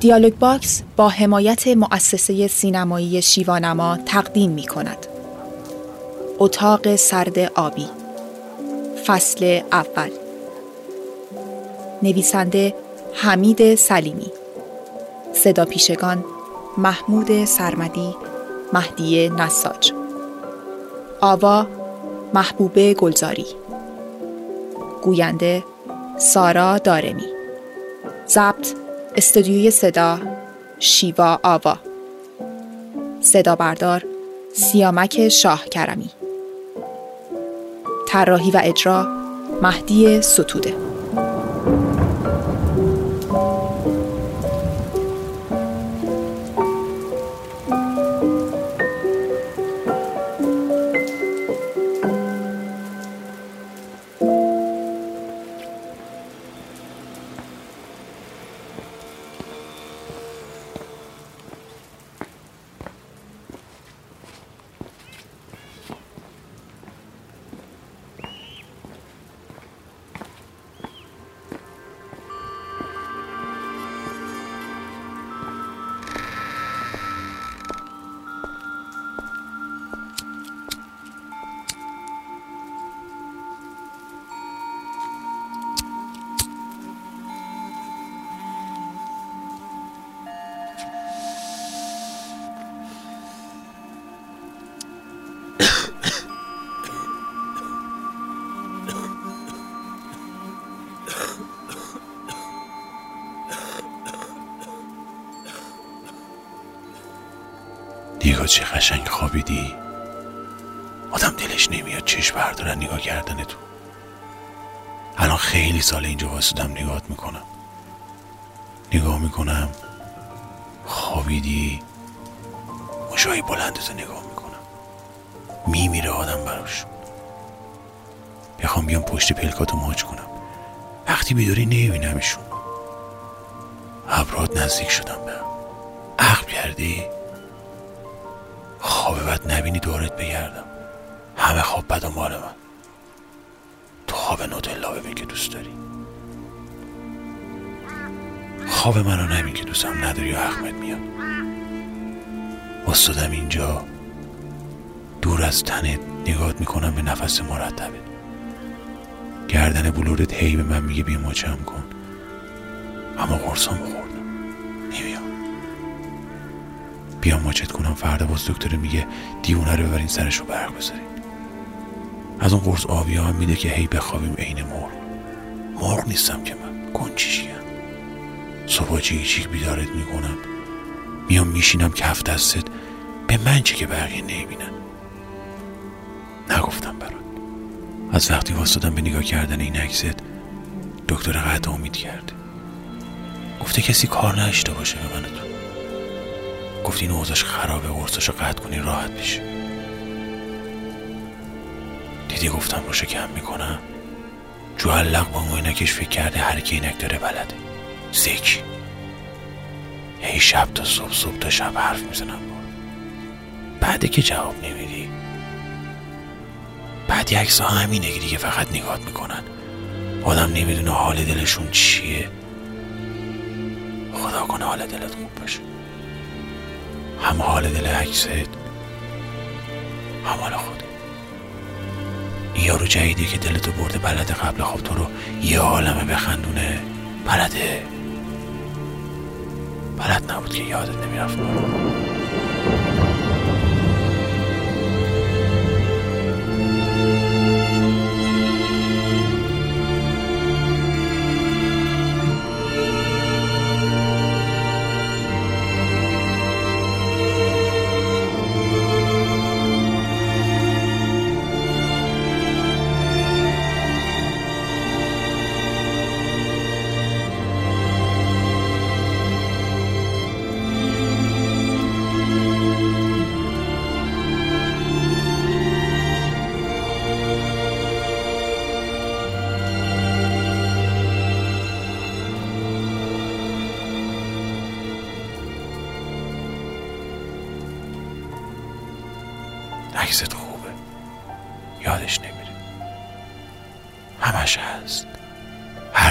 Dialogue Box با حمایت مؤسسه سینمایی شیوانما تقدیم می کند. اتاق سرد آبی. فصل اول. نویسنده حمید سلیمی. صدا پیشگان محمود سرمدی مهدی نساج. آوا محبوبه گلزاری. گوینده سارا دارمی. ضبط استودیوی صدا شیوا آوا. صدا بردار سیامک شاه کرمی. طراحی و اجرا مهدی ستوده. نگاه چه قشنگ خوابیدی؟ آدم دلش نمیاد چشم بردارن نگاه کردن تو. الان خیلی سال اینجا واسدم نگاهت می‌کنم. نگاه می‌کنم. خوابیدی؟ مشایی بلندتو نگاه می‌کنم. میمیره آدم براش. بخوام بیام پشت پلکاتو ماچ کنم. وقتی بیداری نمیبینمشون. ابرات نزدیک شدم به عقل کردی؟ خواب بد نبینی دورت بگردم. همه خواب بد مال من. تو خواب نوتلا ببین که دوست داری. خواب منو نبین که دوستم نداری و احمد میاد. وستادم اینجا دور از تنت نگات می‌کنم به نفس مرتبه. گردن بلورت هی به من میگه بیا ماچم کن. اما قرصام خوردم. بیا ماچت کنم. فردا باز دکتر میگه دیونه رو ببرین سرش رو برق بذارین از اون قرص آبی هم میده که هی بخوابیم عین مرغ. مرغ نیستم که من. گنچیشیم صبح چیک بیدارت می‌کنم. میام میشینم کف دستت. به من چه که بقیه نمی‌بینن. نگفتم برات. از وقتی واسدادم به نگاه کردن این عکست دکتر قطع امید کرده گفته کسی کار نشته باشه به من گفت این اوضاش خرابه قرصاشو قطع کنی راحت بشه دیدی گفتم رو کم می‌کنم؟ جوالق با موینکش فکر کرده هر کی اینک داره بلده. زیک هی شب تا صبح صبح تا شب حرف می‌زنم. بعد که جواب نمیدی. بعد یک ها همینه که دیگه فقط نگات می‌کنن. آدم نمی‌دونه حال دلشون چیه. خدا کنه حال دلت خوب باشه. هم حال دل عکست هم حال خود. یارو جدیدی که دلتو برده بلده قبل خواب تو رو یه عالمه بخندونه بلده. بلد نبود که یادت نمی‌رفت.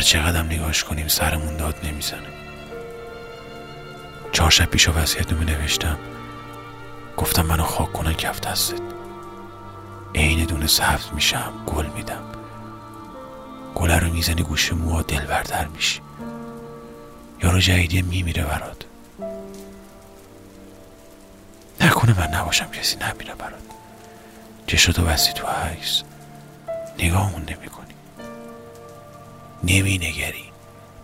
چقدر نگاش کنیم سرمون داد نمی‌زنه. چهار شب پیش وصیت نمی نوشتم گفتم منو خاک کنن کف دستت عین دونه سبز میشم گل میدم. گل رو می‌زنی گوش موها دلبردر میشی. یارو جدیدی میمیره برات. نکنه من نباشم کسی نمیره برات. چشتو بستی تو عکس نگاهمون نمی کنی نمی نگری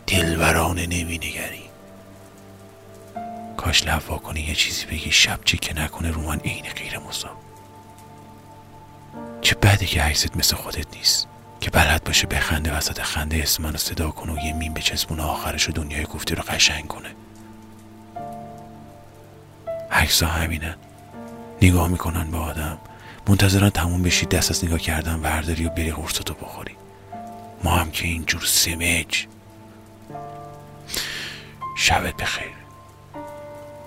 دلبرانه نمی نگری کاش لفا کنی یه چیزی بگی شب چی که نکنه رو من عین غیر مصاب. چه بده که عکست مثل خودت نیست. که بلد باشه بخنده وسط خنده اسم منو صدا کنه و یه میم به چسبونه آخرش و دنیای گفتی رو قشنگ کنه. عکس همینن نگاه می‌کنن به آدم. منتظران تموم بشی دست از نگاه کردن برداری و بری قرصتو بخوری. ما هم که اینجور سمج. شبت بخیر.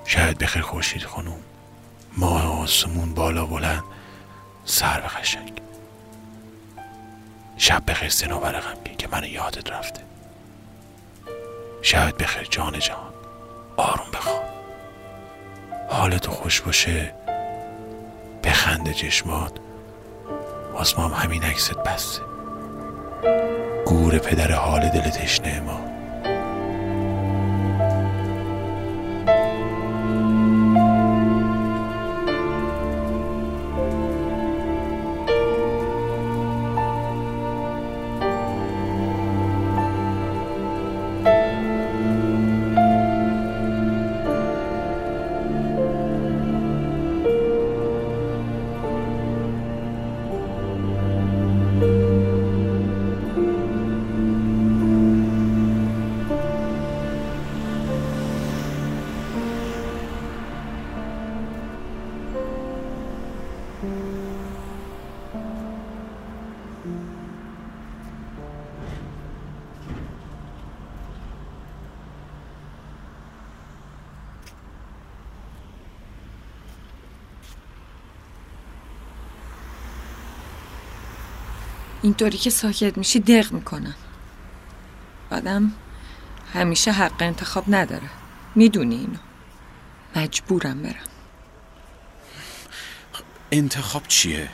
شبت بخیر خورشید خانوم. ماه آسمون بالا بلند. سر به قشنگ شب بخیر سنوبر غمگین که من یادت رفته. شبت بخیر جان جان آروم بخواب. حالت خوش باشه. بخنده چشمات. هم همین عکست بسته. گور پدر حال دل تشنه ما. اینطوری که ساکت میشی دق می‌کنم. آدم همیشه حق انتخاب نداره. می‌دونی اینو. مجبورم برم. انتخاب چیه؟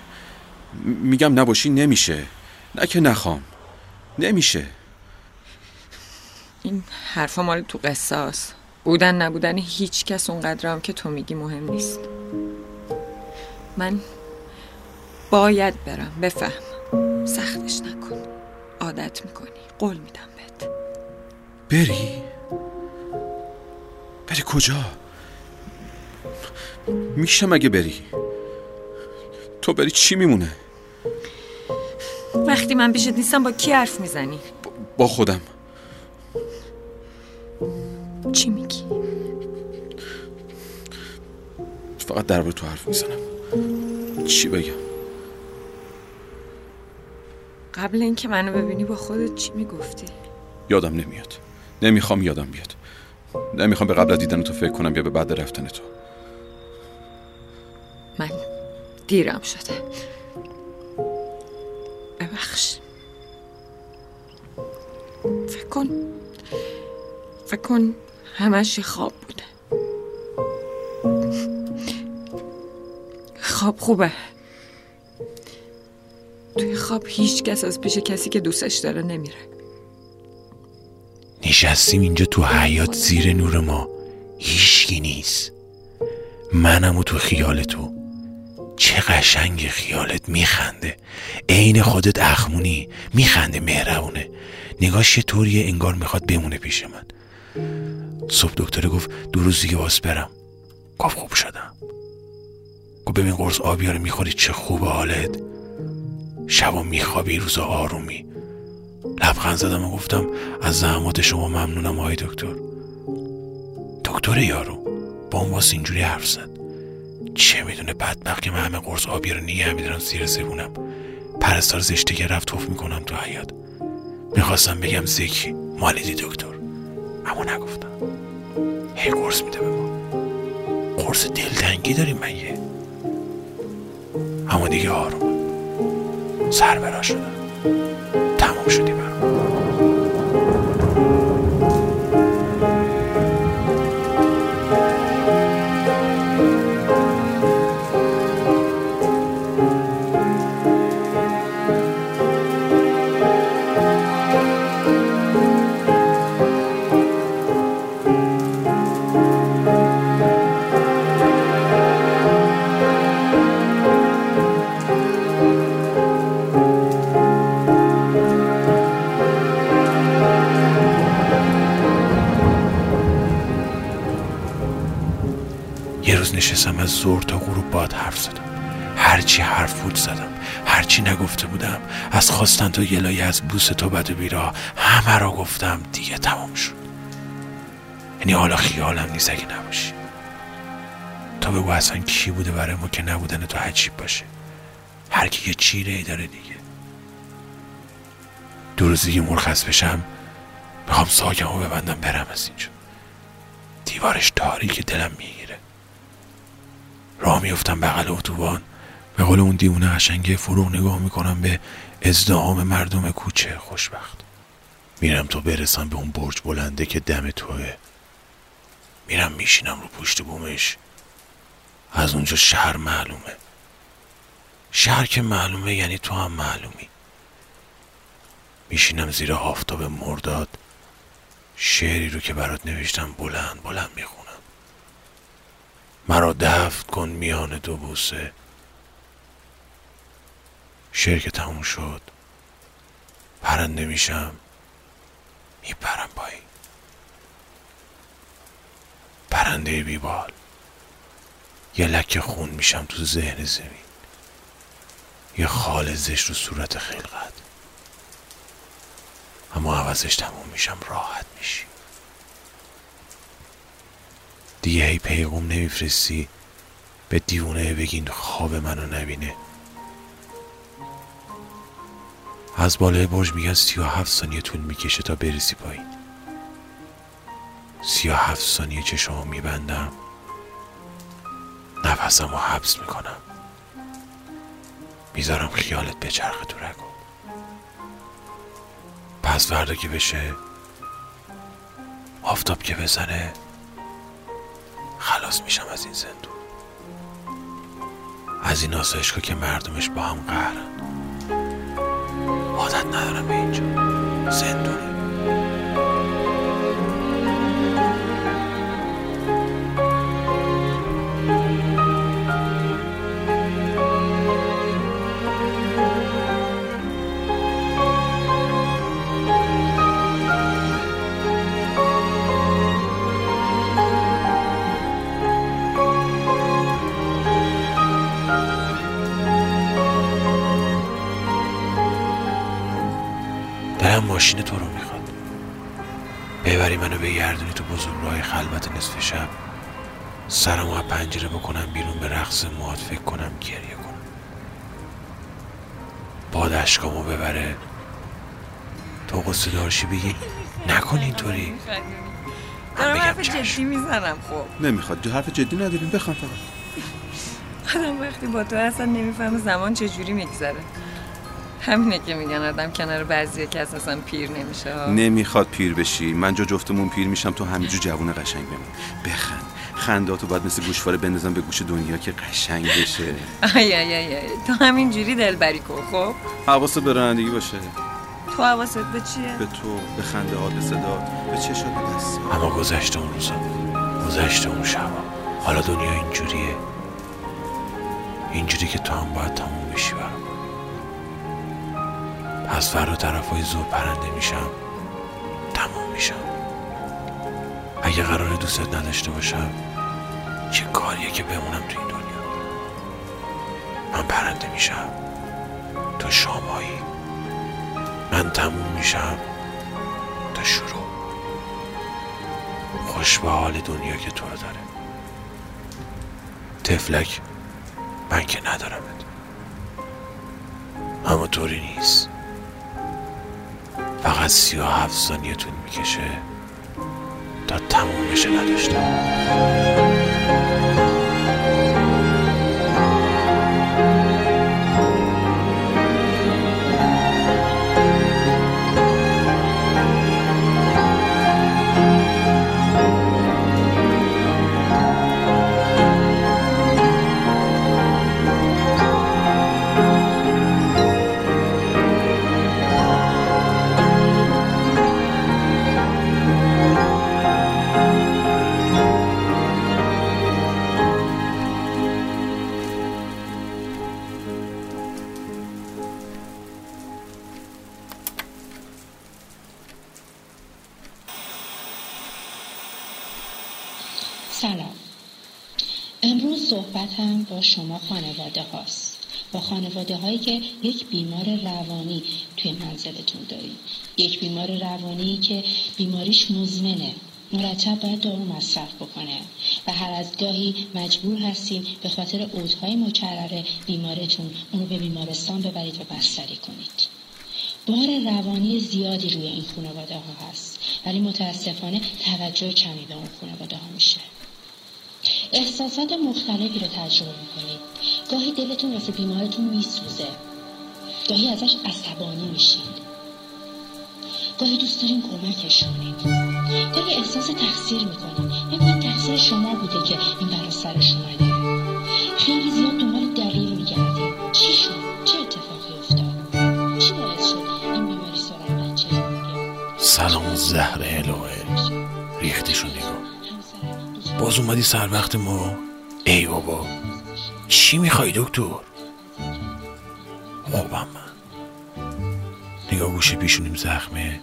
میگم نباشی نمیشه. نه که نخوام. نمیشه. این حرفا مال تو قصاص بودن نبودن هیچ کس اونقدر هم که تو میگی مهم نیست. من باید برم بفهم. سختش نکن عادت می‌کنی قول میدم بهت بری؟ بری کجا؟ میشه مگه بری؟ تو بری چی میمونه؟ وقتی من پیشت نیستم با کی حرف می‌زنی؟ با خودم چی میگی؟ فقط درباره تو حرف می‌زنم چی بگم؟ قبل اینکه منو ببینی با خودت چی می‌گفتی؟ یادم نمیاد. نمی‌خوام یادم بیاد. نمی‌خوام به قبل از دیدن تو فکر کنم یا به بعد رفتن تو. من دیرم شده. ببخش. فکر کن. فکر کن همش خواب بوده. خواب خوبه. توی خواب هیچ کس از پیش کسی که دوستش داره نمیره. نشستیم اینجا تو حیات زیر نور ما. هیچکی نیست. منم و تو خیال تو. چه قشنگ خیالت میخنده. عین خودت اخمونی. میخنده مهربونه. نگاش یه انگار می‌خواد بمونه پیش من. صبح دکتر گفت دو روز دیگه باز برم. گفت خوب شدم. گفت ببین قرص آبیاره می‌خوری چه خوب حالت. شبا میخوابی روزا آرومی. لبخند زدم و گفتم از زحمات شما ممنونم آقای دکتر. دکتر یارو با اون واسه اینجوری حرف زد. چه می‌دونه بدبخت که من همه قرص آبی رو نیه میدارم زیر زبونم. پرستار زشته که رفت توف می‌کنم تو حیات می‌خواستم بگم زکی مالیدی دکتر. اما نگفتم. هی قرص میده به ما. قرص دلتنگی داریم مگه؟ اما دیگه آروم. سر برا شدم. تمام شدی برام. حرف زدم. هرچی نگفته بودم. از خواستن تا گلایی از بوس تو بد و بیرا. همه را گفتم دیگه تمام شد. یعنی حالا خیالم نیست اگه نباشی. تا بگو اصلا کی بوده برای ما که نبودن تو عجیب باشه. هر کی یه چیره ای داره دیگه. دو روز دیگه مرخص بشم می‌خوام ساکم رو ببندم برم از اینجا. دیوارش تاریک دلم می‌گیره. راه میفتم بغل اتوبان. به قول اون دیونه قشنگه فروغ نگاه می‌کنم به ازدهام مردم کوچه. خوشبخت. میرم تا برسم به اون برج بلنده که دم توه. میرم میشینم رو پشت بومش. از اونجا شهر معلومه. شهر که معلومه یعنی تو هم معلومی. میشینم زیر آفتاب مرداد. شعری رو که برات نوشتم بلند بلند می‌خونم. مرا دفت کن میان دو بوسه. شعر که تموم شد. پرنده میشم. میپرم پایین. پرنده بیبال. یه لکه خون میشم تو ذهن زمین. یه خال زشت رو صورت خلقت. اما عوضش تموم میشم راحت میشی. دیگه هی پیغوم نمیفرستی. به دیوونه بگین خواب منو نبینه. از بالای برج میگن سی و هفت ثانیه طول می‌کشه تا برسی پایین. سی و هفت ثانیه چشمو میبندم نفسم رو حبس می‌کنم. می‌ذارم خیالت به چرخ تو رگو پس فردا که بشه آفتاب که بزنه خلاص میشم از این زندون. از این آسایشگاه که مردمش با هم قهرن. عادت ندارم به اینجا زندونه ماشین تو رو می‌خواد. ببری منو به گردونی تو بزرگ راه خلوت نصف شب سرمو از پنجره بکنم بیرون به رقص مواد فکر کنم گریه کنم. باد اشکامو ببره. تو قصه دارشی بگی نکن اینطوری. دارم بگم حرف چشم. جدی می‌زنم خب. نمی‌خواد. جو حرف جدی نداریم. بخوام فقط. آدم وقتی با تو اصلا نمی‌فهمه زمان چجوری میگذره. همینه که میگن آدم کنار بعضی کسا اصلا پیر نمیشه ها. نمی‌خواد پیر بشی. من جا جفتمون پیر میشم تو همینجور جوون قشنگ بمون. بخند. خنداتو باید مثل گوشواره بندازم به گوش دنیا که قشنگ بشه. آی آی آی آی. تو همینجوری دلبری کن خب؟ حواست به رانندگی باشه. تو حواست به چیه؟ به تو به خنده ها به صدا. به چشات به دست؟ اما گذشته اون روزا. گذشته اون شبا حالا دنیا اینجوریه. اینجوری که تو هم باید تموم بشی برام پس فردا طرف های زور پرنده میشم. تموم میشم. اگه قرار دوستت نداشته باشم چه کاریه که بمونم تو این دنیا؟ من پرنده میشم. تو شامایی. من تموم میشم. تا شروع. خوش به حال دنیا که تو رو داره. تفلک من که ندارمت. اما طوری نیست. فقط سی و هفت ثانیه طول می‌کشه. تا تموم بشه نداشتم. خانواده هایی که یک بیمار روانی توی منزلتون دارید یک بیمار روانی که بیماریش مزمنه. مرتب باید دارو مصرف بکنه. و هر از گاهی مجبور هستیم به خاطر عودهای مکرر بیمارتون اونو به بیمارستان ببرید و بستری کنید. بار روانی زیادی روی این خانواده ها هست. ولی متاسفانه توجه کمی به اون خانواده ها میشه. احساسات مختلفی رو تجربه می‌کنید. گاهی دلتون واسه بیمارتون میسوزه. گاهی ازش عصبانی میشید. گاهی دوست دارین کمکش کنید گاهی احساس تقصیر می‌کنید. نکنید تقصیر شما بوده که این برا سرش اومده. خیلی زیاد دنبال دلیل میگردید. چی شد؟ چه اتفاقی افتاد؟ چی باعث شد این بیماری سرعت بچه سلام زهر الهه ریختشو نگاه. باز اومدی سر وقت ما؟ ای بابا. چی می‌خوای دکتر؟ خوبم من نگاه گوشه پیشونیم زخمه.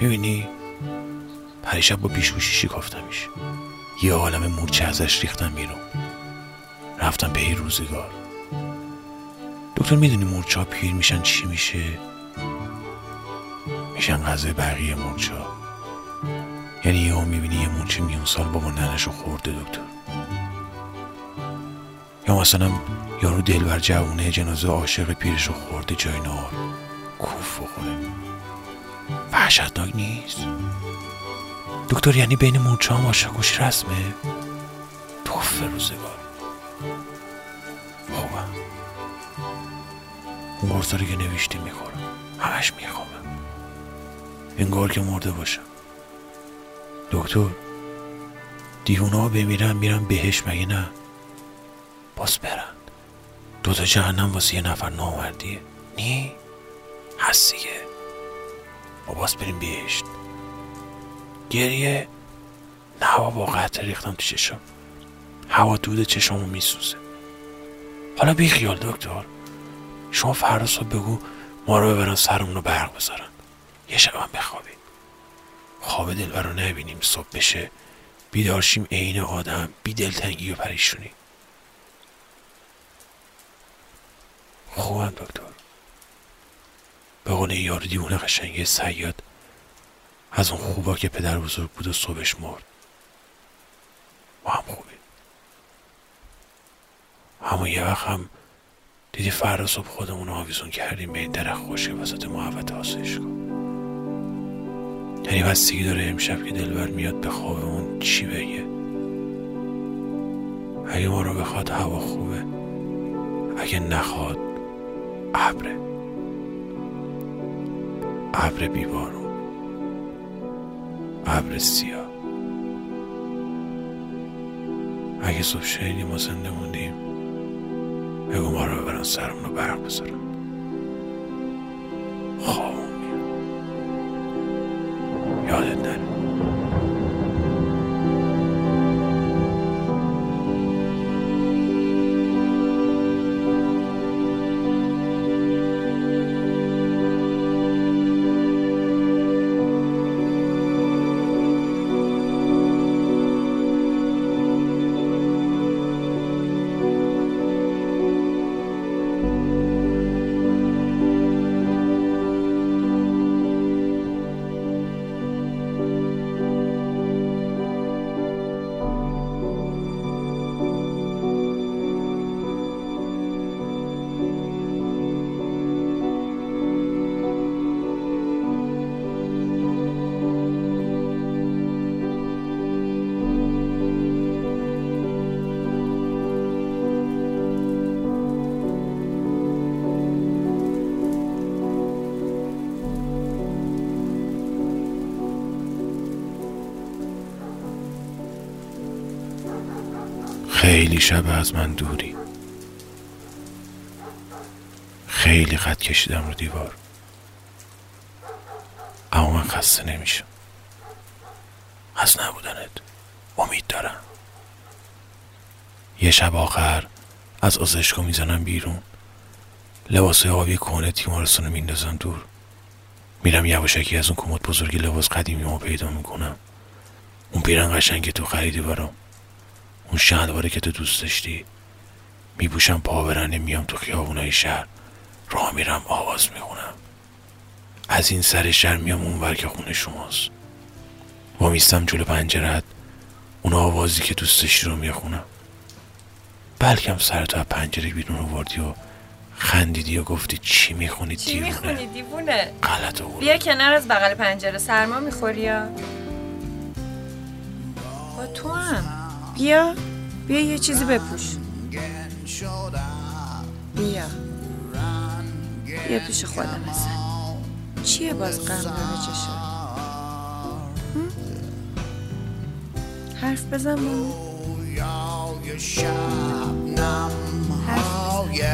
می‌بینی؟ پریشب با پیشگوشی شکافتمش. یه عالم مورچه ازش ریختم بیرون. رفتم پی روزگار. دکتر می‌دونی مورچه ها پیر میشن چی میشه؟ میشن غذای بقیه مورچه ها یعنی یه می‌بینی یه مورچه میون سال بابا ننشو خورده دکتر. مثلا یارو دلبر جوونه جنازه عاشق پیرشو خورده جای نار کوف بخوره. وحشتناک نیست. دکتر یعنی بین مورچه هم عاشقوش رسمه؟ توف روزگار. خوبم اون قرصاری که نوشتی می‌خورم. همش میخوامم انگار که مرده باشم. دکتر دیونا بمیرن میرن بهش مگه نه؟ باز برن. دوتا جهنم واسه یه نفر نامردیه نی؟ هست دیگه. ما باز بریم بهشت. گریه. نه هوا با ریختم تو چشم. هوا دود چشمو میسوزه. حالا بی خیال دکتر. شما فردا صبح بگو ما رو ببرن سرمون رو برق بذارن. یه شبم بخوابیم. خواب دلبر رو نبینیم صبح بشه. بیدارشیم عین آدم. بی دلتنگی و پریشونی. خوبم دکتر. به قول یار دیوونه قشنگ سیاد از اون خوبا که پدر بزرگ بود و صبحش مرد. ما هم خوبیم. اما یه وقت هم دیدی فردا صبح خودمون رو آویزون کردیم به این درخت خوشه وسط محوت آسایش کن. یعنی بستگی داره امشب که دلبر میاد به خوابمون چی بگه. اگه ما رو بخواد هوا خوبه اگه نخواد ابره ابر بیبارون ابر سیاه اگه صبح شنیدیم ما زنده موندیم بگو ما رو ببرن سرمون رو برق بذارن خوابمون میاد. یادت نره. خیلی شب از من دوری. خیلی خط کشیدم رو دیوار. اما من خسته نمیشم. از نبودنت امید دارم. یه شب آخر از آزشگاه می‌زنم بیرون. لباس آبی کهنه تیمارستان میندازم دور. میرم یواشکی از اون کمد بزرگی لباس قدیمی ما پیدا می‌کنم. اون پیرن قشنگ تو خریدی برام. اون شلواره که تو دوست داشتی. میپوشم پا برنه میام تو خیابونای شهر. راه میرم آواز می‌خونم. از این سر شهر میام اون که خونه شماست. با میستم جلو پنجرت اون آوازی که دوست داشتی رو می‌خونم. بلکم سرتو از پنجره بیرون آوردی و خندیدی و گفتی چی می‌خونی چی می‌خونی دیوونه؟ غلط بیا کنار از بغل پنجره سرما می‌خوری یا؟ با تو هم بیا بیا یه چیزی بپوش. بیا. بیا پیش خودم اصلا چیه باز غم داره چشم حرف بزن حرف یه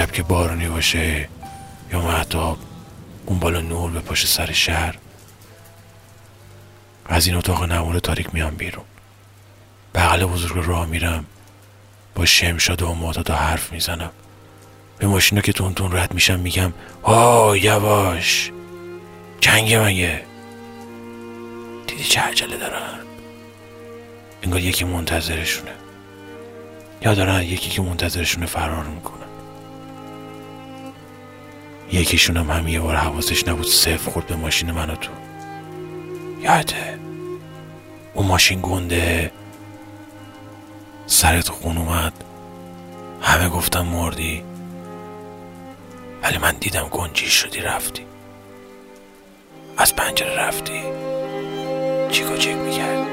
شب که بارونی باشه یا محتاب اون بالا نور به پشت سر شهر. از این اتاق نمور تاریک میام بیرون. بغل بزرگ راه میرم. با شمشاد و معتادا حرف می‌زنم. به ماشینا که تون تون رد میشم میگم ها یواش. جنگ مگه؟ دیدی چه عجله دارن؟ انگار یکی منتظرشونه. یا دارن یکی که منتظرشونه فرار می‌کنن یکیشون هم هم یه بار حواسش نبود صفر خورد به ماشین منو تو. یاده اون ماشین گنده. سرت خون اومد. همه گفتم مردی. ولی من دیدم گنجی شدی رفتی. از پنجره رفتی. چیکو چیک می‌کردی؟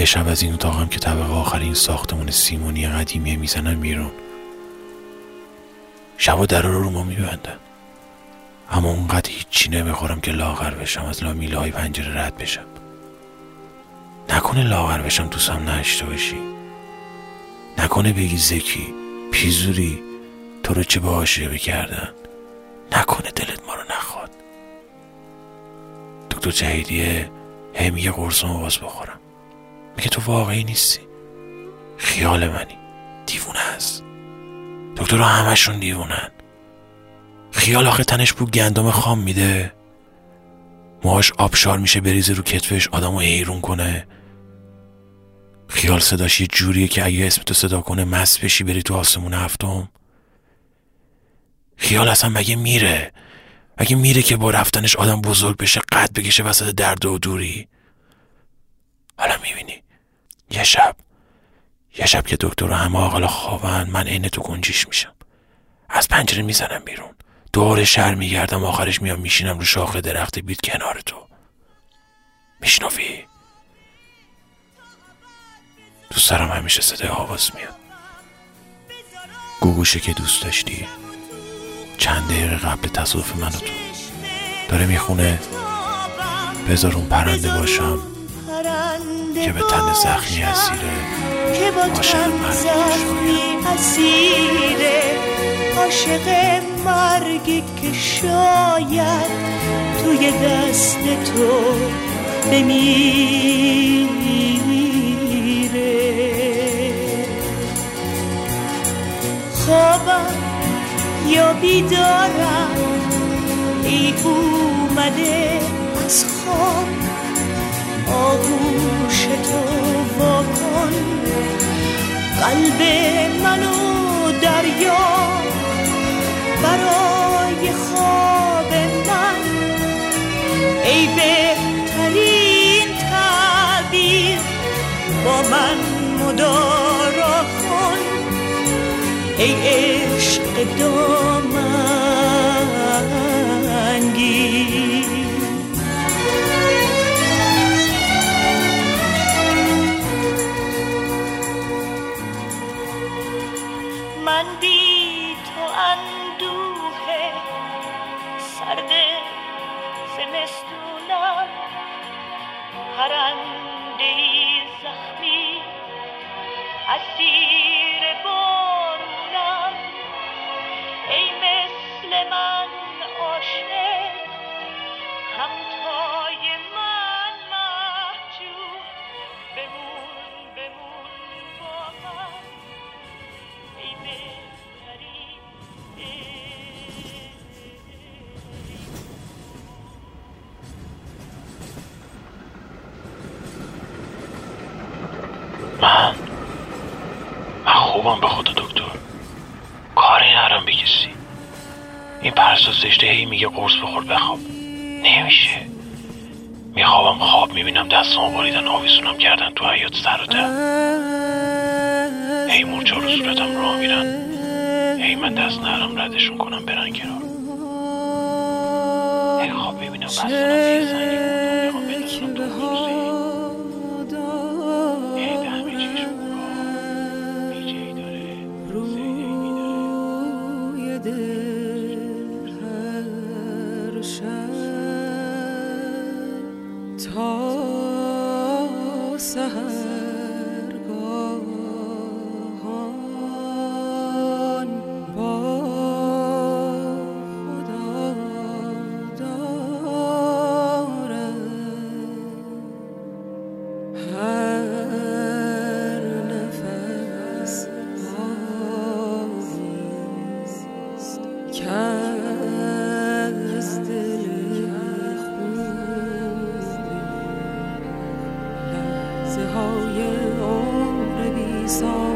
یه شب از این اتاقم که طبقه آخرین ساختمون سیمونی قدیمیه می‌زنن بیرون. شبا در رو رو ما میبندن. اما اونقدر هیچی نمی‌خورم که لاغر بشم از لامیله های پنجره رد بشم. نکنه لاغر بشم دوستم نشته باشی نکنه بگی زکی پیزوری تو رو چه به بکردن نکنه دلت ما رو نخواد. دکتر جهیدیه هی میگه قرصمو باز بخورم. میگه تو واقعی نیستی؟ خیال منی. دیوونه هست. دکترها همشون دیوونن. خیال آخه تنش بو گندم خام میده. موهاش آبشار میشه بریزه رو کتفش آدمو حیرون کنه. خیال صداش یه جوریه که اگه اسم تو صدا کنه مست بشی بری تو آسمون هفتم. خیال اصلا مگه میره؟ مگه میره که با رفتنش آدم بزرگ بشه قد بکشه وسط درد و دوری؟ حالا می‌بینی. یه شب یه شب که دکتر و همه آقلا خوابن من عین تو گنجیش میشم. از پنجره می‌زنم بیرون. دور شهر میگردم آخرش میام میشینم رو شاخ درخت بیت کنار تو. میشنوی؟ تو سرم همیشه صدای آواز میاد. گوگوشه که دوست داشتی. چند دقیقه قبل تصادف من و تو. داره می‌خونه. بذار اون پرنده باشم. که به تن زخمی اسیره که با تن زخمی اسیره عاشق مرگی که شاید توی دست تو بمیره. خوابم یا بیدارم ای اومده از خواب آغوش تو واکن. قلب منو دریا برای خواب من. ای بهترین تعبیر با من مدارا کن. ای عشق دامنگیر پرنده پرسا زشته هی میگه قرص بخور بخواب. نمیشه. میخوابم خواب می‌بینم دستمو بریدن آویزونم کردن تو حیات سر و ته. هی مورچا رو صورتم راه میرن. هی من دست نرم ردشون کنم برن کنار. هی خواب می‌بینم بستنم یه زنگی می‌خوام بندازم تو بی سامان